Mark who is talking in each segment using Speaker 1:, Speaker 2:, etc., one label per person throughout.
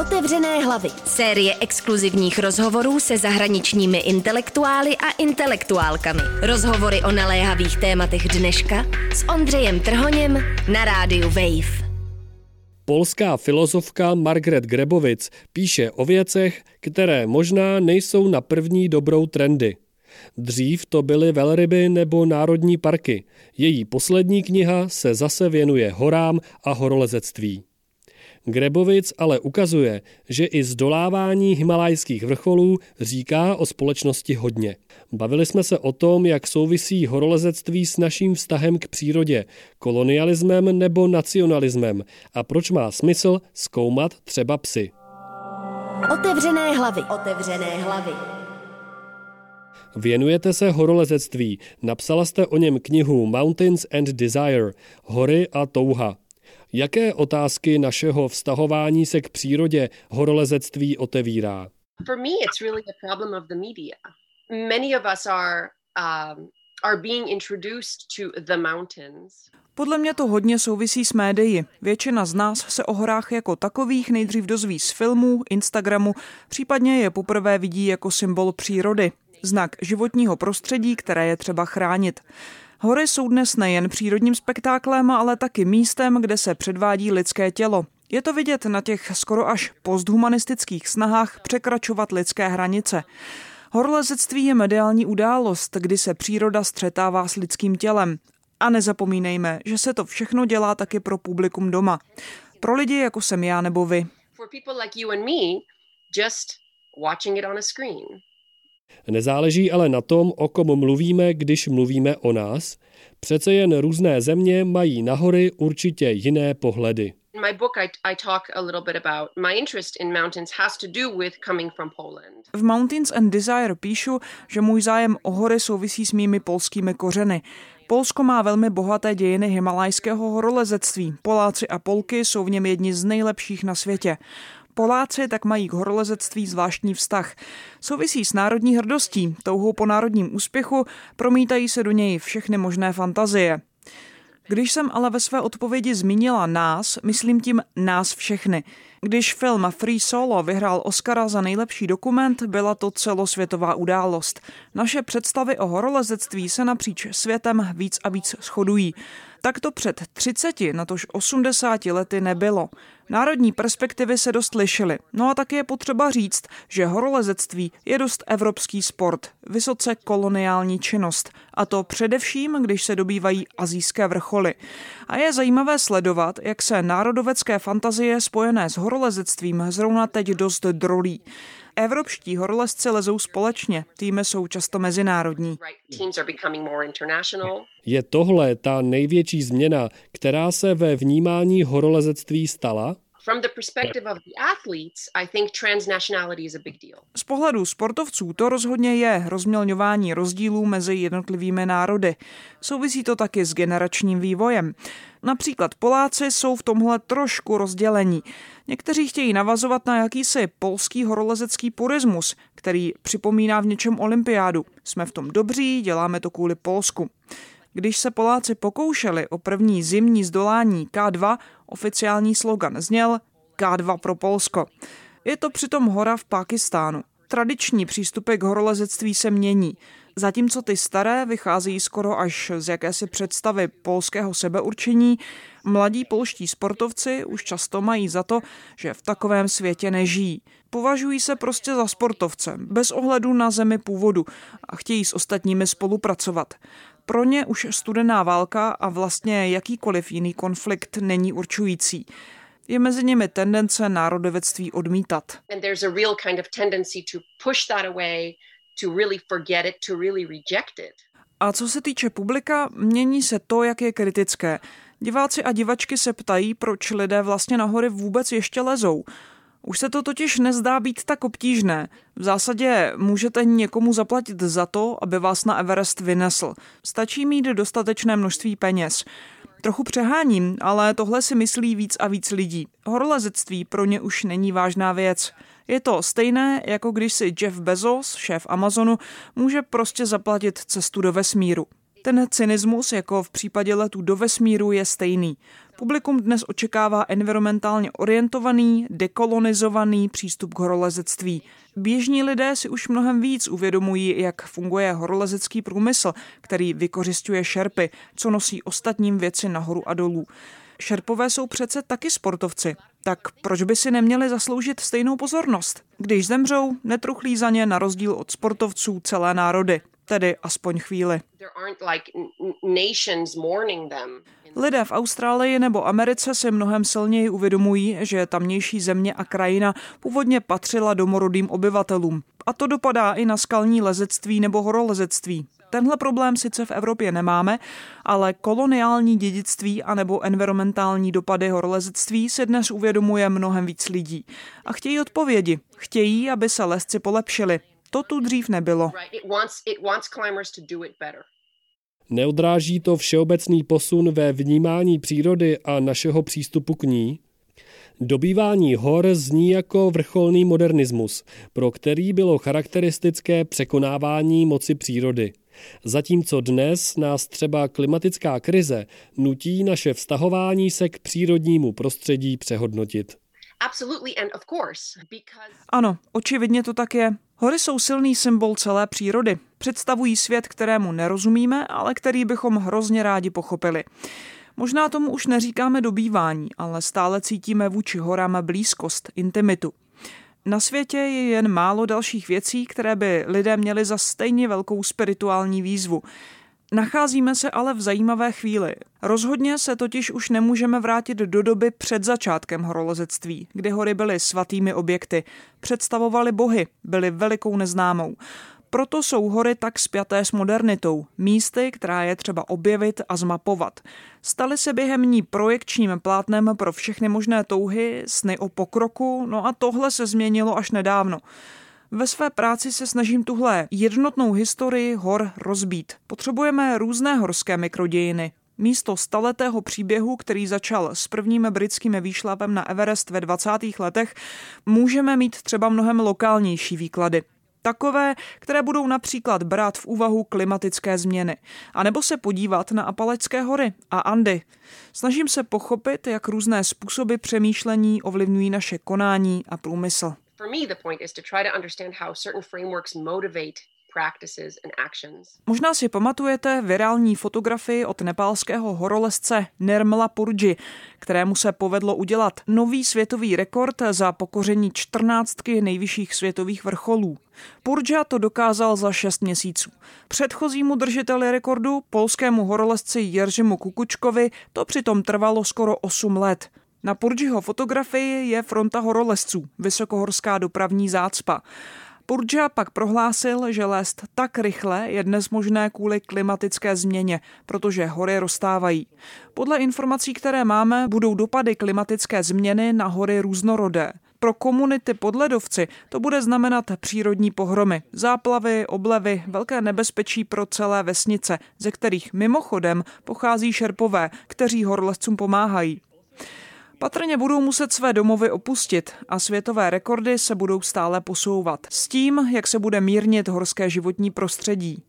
Speaker 1: Otevřené hlavy. Série exkluzivních rozhovorů se zahraničními intelektuály a intelektuálkami. Rozhovory o naléhavých tématech dneška s Ondřejem Trhoněm na rádiu Wave.
Speaker 2: Polská filozofka Margaret Grebovic píše o věcech, které možná nejsou na první dobrou trendy. Dřív to byly velryby nebo národní parky. Její poslední kniha se zase věnuje horám a horolezectví. Grebovic ale ukazuje, že i zdolávání himalajských vrcholů říká o společnosti hodně. Bavili jsme se o tom, jak souvisí horolezectví s naším vztahem k přírodě, kolonialismem nebo nacionalismem a proč má smysl zkoumat třeba psy.
Speaker 1: Otevřené hlavy. Otevřené hlavy.
Speaker 2: Věnujete se horolezectví. Napsala jste o něm knihu Mountains and Desire, Hory a touha. Jaké otázky našeho vztahování se k přírodě horolezectví otevírá?
Speaker 3: For me it's really a problem of the media. Many of us are um, are being introduced to the mountains.
Speaker 4: Podle mě to hodně souvisí s médií. Většina z nás se o horách jako takových nejdřív dozví z filmů, Instagramu, případně je poprvé vidí jako symbol přírody, znak životního prostředí, které je třeba chránit. Hory jsou dnes nejen přírodním spektáklem, ale taky místem, kde se předvádí lidské tělo. Je to vidět na těch skoro až posthumanistických snahách překračovat lidské hranice. Horolezectví je mediální událost, kdy se příroda střetává s lidským tělem. A nezapomínejme, že se to všechno dělá taky pro publikum doma. Pro lidi, jako jsem já nebo vy.
Speaker 2: Nezáleží ale na tom, o kom mluvíme, když mluvíme o nás. Přece jen různé země mají na hory určitě jiné pohledy.
Speaker 3: In my book, I, I talk a little bit about my interest in mountains has to do with coming from Poland.
Speaker 4: V Mountains and Desire píšu, že můj zájem o hory souvisí s mými polskými kořeny. Polsko má velmi bohaté dějiny himalajského horolezectví. Poláci a Polky jsou v něm jedni z nejlepších na světě. Poláci tak mají k horolezectví zvláštní vztah. Souvisí s národní hrdostí, touhou po národním úspěchu, promítají se do něj všechny možné fantazie. Když jsem ale ve své odpovědi zmínila nás, myslím tím nás všechny. Když film Free Solo vyhrál Oscara za nejlepší dokument, byla to celosvětová událost. Naše představy o horolezectví se napříč světem víc a víc shodují. Tak to před 30, natož 80 lety nebylo. Národní perspektivy se dost lišily. No a taky je potřeba říct, že horolezectví je dost evropský sport, vysoce koloniální činnost. A to především, když se dobývají azijské vrcholy. A je zajímavé sledovat, jak se národovecké fantazie spojené s horolezectvím zrovna teď dost drolí. Evropští horolezci lezou společně, týmy jsou často mezinárodní.
Speaker 2: Je tohle ta největší změna, která se ve vnímání horolezectví stala?
Speaker 4: Z pohledu sportovců to rozhodně je rozmělňování rozdílů mezi jednotlivými národy. Souvisí to taky s generačním vývojem. Například Poláci jsou v tomhle trošku rozdělení. Někteří chtějí navazovat na jakýsi polský horolezecký purismus, který připomíná v něčem olympiádu. Jsme v tom dobří, děláme to kvůli Polsku. Když se Poláci pokoušeli o první zimní zdolání K2, oficiální slogan zněl K2 pro Polsko. Je to přitom hora v Pákistánu. Tradiční přístupy k horolezectví se mění. Zatímco ty staré vycházejí skoro až z jakési představy polského sebeurčení, mladí polští sportovci už často mají za to, že v takovém světě nežijí. Považují se prostě za sportovce, bez ohledu na zemi původu a chtějí s ostatními spolupracovat. Pro ně už studená válka a vlastně jakýkoliv jiný konflikt není určující je mezi nimi tendence národovectví odmítat. A co se týče publika, mění se to, jak je kritické. Diváci a divačky se ptají, proč lidé vlastně na hory vůbec ještě lezou. Už se to totiž nezdá být tak obtížné. V zásadě můžete někomu zaplatit za to, aby vás na Everest vynesl. Stačí mít dostatečné množství peněz. Trochu přeháním, ale tohle si myslí víc a víc lidí. Horolezectví pro ně už není vážná věc. Je to stejné, jako když si Jeff Bezos, šéf Amazonu, může prostě zaplatit cestu do vesmíru. Ten cynismus, jako v případě letů do vesmíru, je stejný. Publikum dnes očekává environmentálně orientovaný, dekolonizovaný přístup k horolezectví. Běžní lidé si už mnohem víc uvědomují, jak funguje horolezecký průmysl, který vykořišťuje šerpy, co nosí ostatním věci nahoru a dolů. Šerpové jsou přece taky sportovci, tak proč by si neměli zasloužit stejnou pozornost? Když zemřou, netruchlí za ně na rozdíl od sportovců celé národy, tedy aspoň chvíli. Lidé v Austrálii nebo Americe si mnohem silněji uvědomují, že tamnější země a krajina původně patřila domorodým obyvatelům. A to dopadá i na skalní lezectví nebo horolezectví. Tenhle problém sice v Evropě nemáme, ale koloniální dědictví anebo environmentální dopady horolezectví si dnes uvědomuje mnohem víc lidí. A chtějí odpovědi. Chtějí, aby se lesci polepšili. To tu dřív nebylo.
Speaker 2: Neodráží to všeobecný posun ve vnímání přírody a našeho přístupu k ní? Dobývání hor zní jako vrcholný modernismus, pro který bylo charakteristické překonávání moci přírody. Zatímco dnes nás třeba klimatická krize nutí naše vztahování se k přírodnímu prostředí přehodnotit.
Speaker 4: Ano, očividně to tak je. Hory jsou silný symbol celé přírody. Představují svět, kterému nerozumíme, ale který bychom hrozně rádi pochopili. Možná tomu už neříkáme dobývání, ale stále cítíme vůči horám blízkost, intimitu. Na světě je jen málo dalších věcí, které by lidé měli za stejně velkou spirituální výzvu. Nacházíme se ale v zajímavé chvíli. Rozhodně se totiž už nemůžeme vrátit do doby před začátkem horolezectví, kdy hory byly svatými objekty, představovaly bohy, byly velikou neznámou. Proto jsou hory tak spjaté s modernitou, místy, která je třeba objevit a zmapovat. Staly se během ní projekčním plátnem pro všechny možné touhy, sny o pokroku, no a tohle se změnilo až nedávno. Ve své práci se snažím tuhle jednotnou historii hor rozbít. Potřebujeme různé horské mikrodějiny, Místo staletého příběhu, který začal s prvním britským výšlapem na Everest ve 20. letech, můžeme mít třeba mnohem lokálnější výklady. Takové, které budou například brát v úvahu klimatické změny, a nebo se podívat na Apalecké hory a Andy. Snažím se pochopit, jak různé způsoby přemýšlení ovlivňují naše konání a průmysl. For me, the point is to try to understand how certain frameworks motivate Možná si pamatujete virální fotografii od nepálského horolezce Nirmala Purji, kterému se povedlo udělat nový světový rekord za pokoření čtrnáctky nejvyšších světových vrcholů. Purja to dokázal za 6 měsíců. Předchozímu držiteli rekordu, polskému horolezci Jeržimu Kukučkovi, to přitom trvalo skoro 8 let. Na Purjiho fotografii je fronta horolezců, vysokohorská dopravní zácpa. Purdža pak prohlásil, že lézt tak rychle je dnes možné kvůli klimatické změně, protože hory rozstávají. Podle informací, které máme, budou dopady klimatické změny na hory různorodé. Pro komunity pod ledovci to bude znamenat přírodní pohromy, záplavy, oblevy, velké nebezpečí pro celé vesnice, ze kterých mimochodem pochází šerpové, kteří horlezcům pomáhají. Patrně budou muset své domovy opustit a světové rekordy se budou stále posouvat. S tím, jak se bude mírnit horské životní prostředí.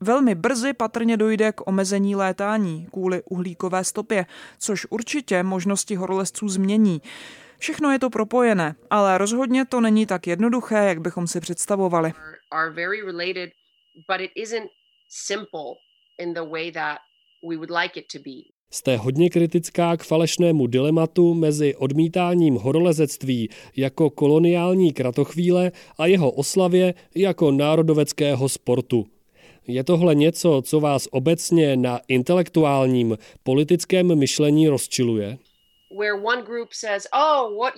Speaker 4: Velmi brzy patrně dojde k omezení létání kvůli uhlíkové stopě, což určitě možnosti horolezců změní. Všechno je to propojené, ale rozhodně to není tak jednoduché, jak bychom si představovali.
Speaker 2: Jste hodně kritická k falešnému dilematu mezi odmítáním horolezectví jako koloniální kratochvíle a jeho oslavě jako národoveckého sportu. Je tohle něco, co vás obecně na intelektuálním politickém myšlení rozčiluje? oh.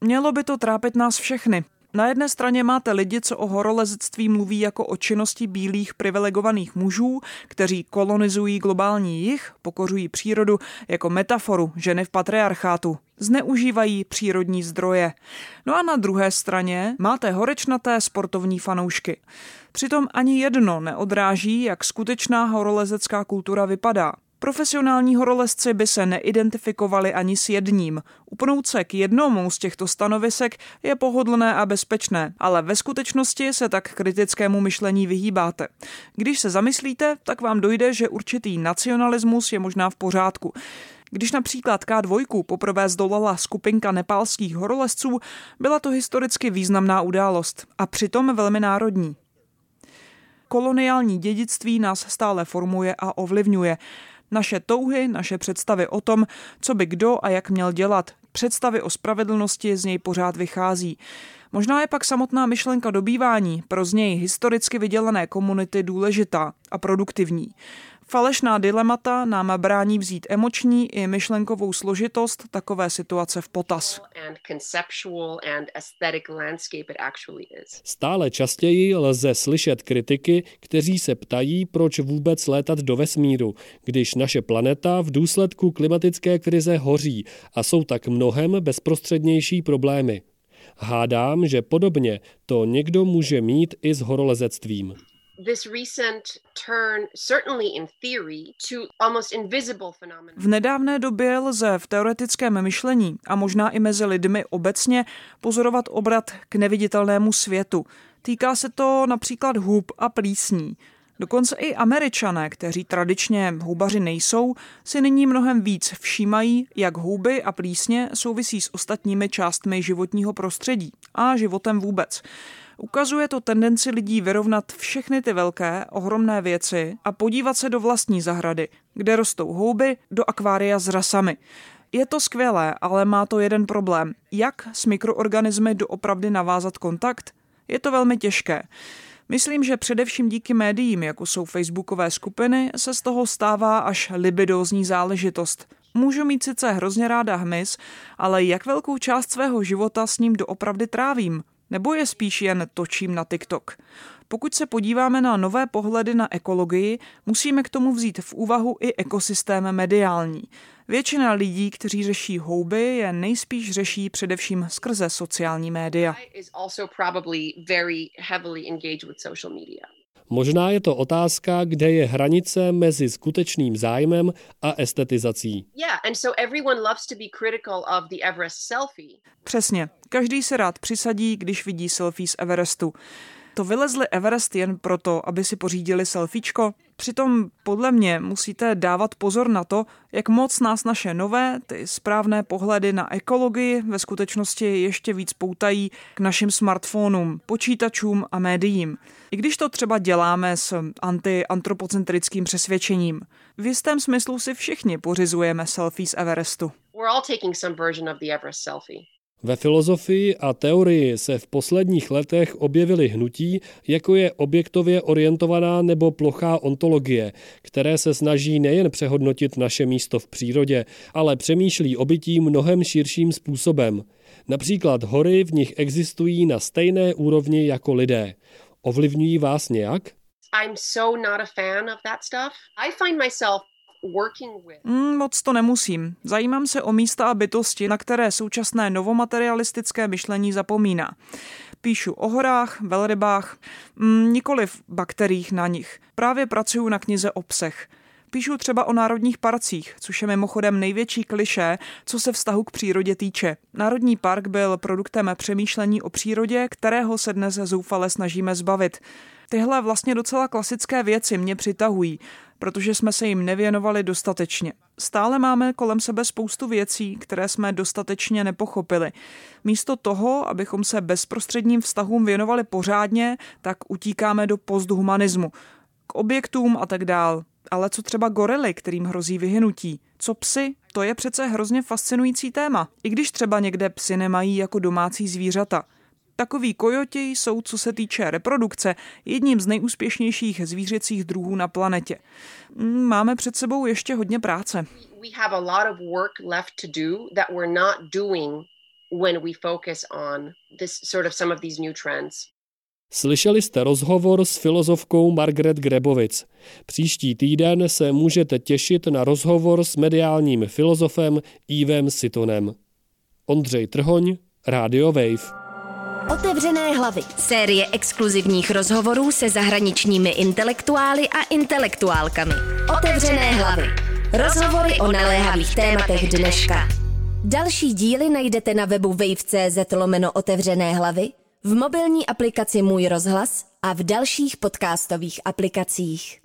Speaker 4: Mělo by to trápit nás všechny. Na jedné straně máte lidi, co o horolezectví mluví jako o činnosti bílých privilegovaných mužů, kteří kolonizují globální jich, pokořují přírodu jako metaforu ženy v patriarchátu, zneužívají přírodní zdroje. No a na druhé straně máte horečnaté sportovní fanoušky. Přitom ani jedno neodráží, jak skutečná horolezecká kultura vypadá. Profesionální horolezci by se neidentifikovali ani s jedním. Upnout se k jednomu z těchto stanovisek je pohodlné a bezpečné, ale ve skutečnosti se tak kritickému myšlení vyhýbáte. Když se zamyslíte, tak vám dojde, že určitý nacionalismus je možná v pořádku. Když například K2 poprvé zdolala skupinka nepálských horolezců, byla to historicky významná událost a přitom velmi národní. Koloniální dědictví nás stále formuje a ovlivňuje. Naše touhy, naše představy o tom, co by kdo a jak měl dělat, představy o spravedlnosti z něj pořád vychází. Možná je pak samotná myšlenka dobývání pro z něj historicky vydělané komunity důležitá a produktivní. Falešná dilemata nám brání vzít emoční i myšlenkovou složitost takové situace v potaz.
Speaker 2: Stále častěji lze slyšet kritiky, kteří se ptají, proč vůbec létat do vesmíru, když naše planeta v důsledku klimatické krize hoří a jsou tak mnohem bezprostřednější problémy. Hádám, že podobně to někdo může mít i s horolezectvím
Speaker 4: V nedávné době lze v teoretickém myšlení a možná i mezi lidmi obecně pozorovat obrat k neviditelnému světu. Týká se to například hub a plísní. Dokonce i američané, kteří tradičně houbaři nejsou, si nyní mnohem víc všímají, jak houby a plísně souvisí s ostatními částmi životního prostředí a životem vůbec. Ukazuje to tendenci lidí vyrovnat všechny ty velké, ohromné věci a podívat se do vlastní zahrady, kde rostou houby, do akvária s rasami. Je to skvělé, ale má to jeden problém. Jak s mikroorganismy doopravdy navázat kontakt? Je to velmi těžké. Myslím, že především díky médiím, jako jsou facebookové skupiny, se z toho stává až libidózní záležitost. Můžu mít sice hrozně ráda hmyz, ale jak velkou část svého života s ním doopravdy trávím? Nebo je spíš jen točím na TikTok? Pokud se podíváme na nové pohledy na ekologii, musíme k tomu vzít v úvahu i ekosystém mediální. Většina lidí, kteří řeší houby, je nejspíš řeší především skrze sociální média.
Speaker 2: Možná je to otázka, kde je hranice mezi skutečným zájmem a estetizací.
Speaker 4: Přesně. Každý se rád přisadí, když vidí selfie z Everestu. To vylezli Everest jen proto, aby si pořídili selfiečko? Přitom podle mě musíte dávat pozor na to, jak moc nás naše nové, ty správné pohledy na ekologii ve skutečnosti ještě víc poutají k našim smartphonům, počítačům a médiím. I když to třeba děláme s antiantropocentrickým přesvědčením. V jistém smyslu si všichni pořizujeme selfie z Everestu. We're all taking some version of the Everest selfie.
Speaker 2: Ve filozofii a teorii se v posledních letech objevily hnutí, jako je objektově orientovaná nebo plochá ontologie, které se snaží nejen přehodnotit naše místo v přírodě, ale přemýšlí o bytí mnohem širším způsobem. Například hory v nich existují na stejné úrovni jako lidé. Ovlivňují vás nějak? I'm so not a fan of that stuff. I find myself
Speaker 4: moc to nemusím. Zajímám se o místa a bytosti, na které současné novomaterialistické myšlení zapomíná. Píšu o horách, velrybách, mm, nikoli v bakteriích na nich. Právě pracuju na knize o psech. Píšu třeba o národních parcích, což je mimochodem největší kliše, co se vztahu k přírodě týče. Národní park byl produktem přemýšlení o přírodě, kterého se dnes zoufale snažíme zbavit. Tyhle vlastně docela klasické věci mě přitahují, protože jsme se jim nevěnovali dostatečně. Stále máme kolem sebe spoustu věcí, které jsme dostatečně nepochopili. Místo toho, abychom se bezprostředním vztahům věnovali pořádně, tak utíkáme do posthumanismu, k objektům a tak dál. Ale co třeba gorily, kterým hrozí vyhynutí? Co psy? To je přece hrozně fascinující téma. I když třeba někde psy nemají jako domácí zvířata. Takoví kojoti jsou, co se týče reprodukce, jedním z nejúspěšnějších zvířecích druhů na planetě. Mm, máme před sebou ještě hodně práce. When we focus on this sort of some of these new trends.
Speaker 2: Slyšeli jste rozhovor s filozofkou Margaret Grebovic. Příští týden se můžete těšit na rozhovor s mediálním filozofem Ivem Sitonem. Ondřej Trhoň, Radio Wave.
Speaker 1: Otevřené hlavy. Série exkluzivních rozhovorů se zahraničními intelektuály a intelektuálkami. Otevřené hlavy. Rozhovory o naléhavých tématech dneška. Další díly najdete na webu wave.cz lomeno otevřené hlavy, v mobilní aplikaci Můj rozhlas a v dalších podcastových aplikacích.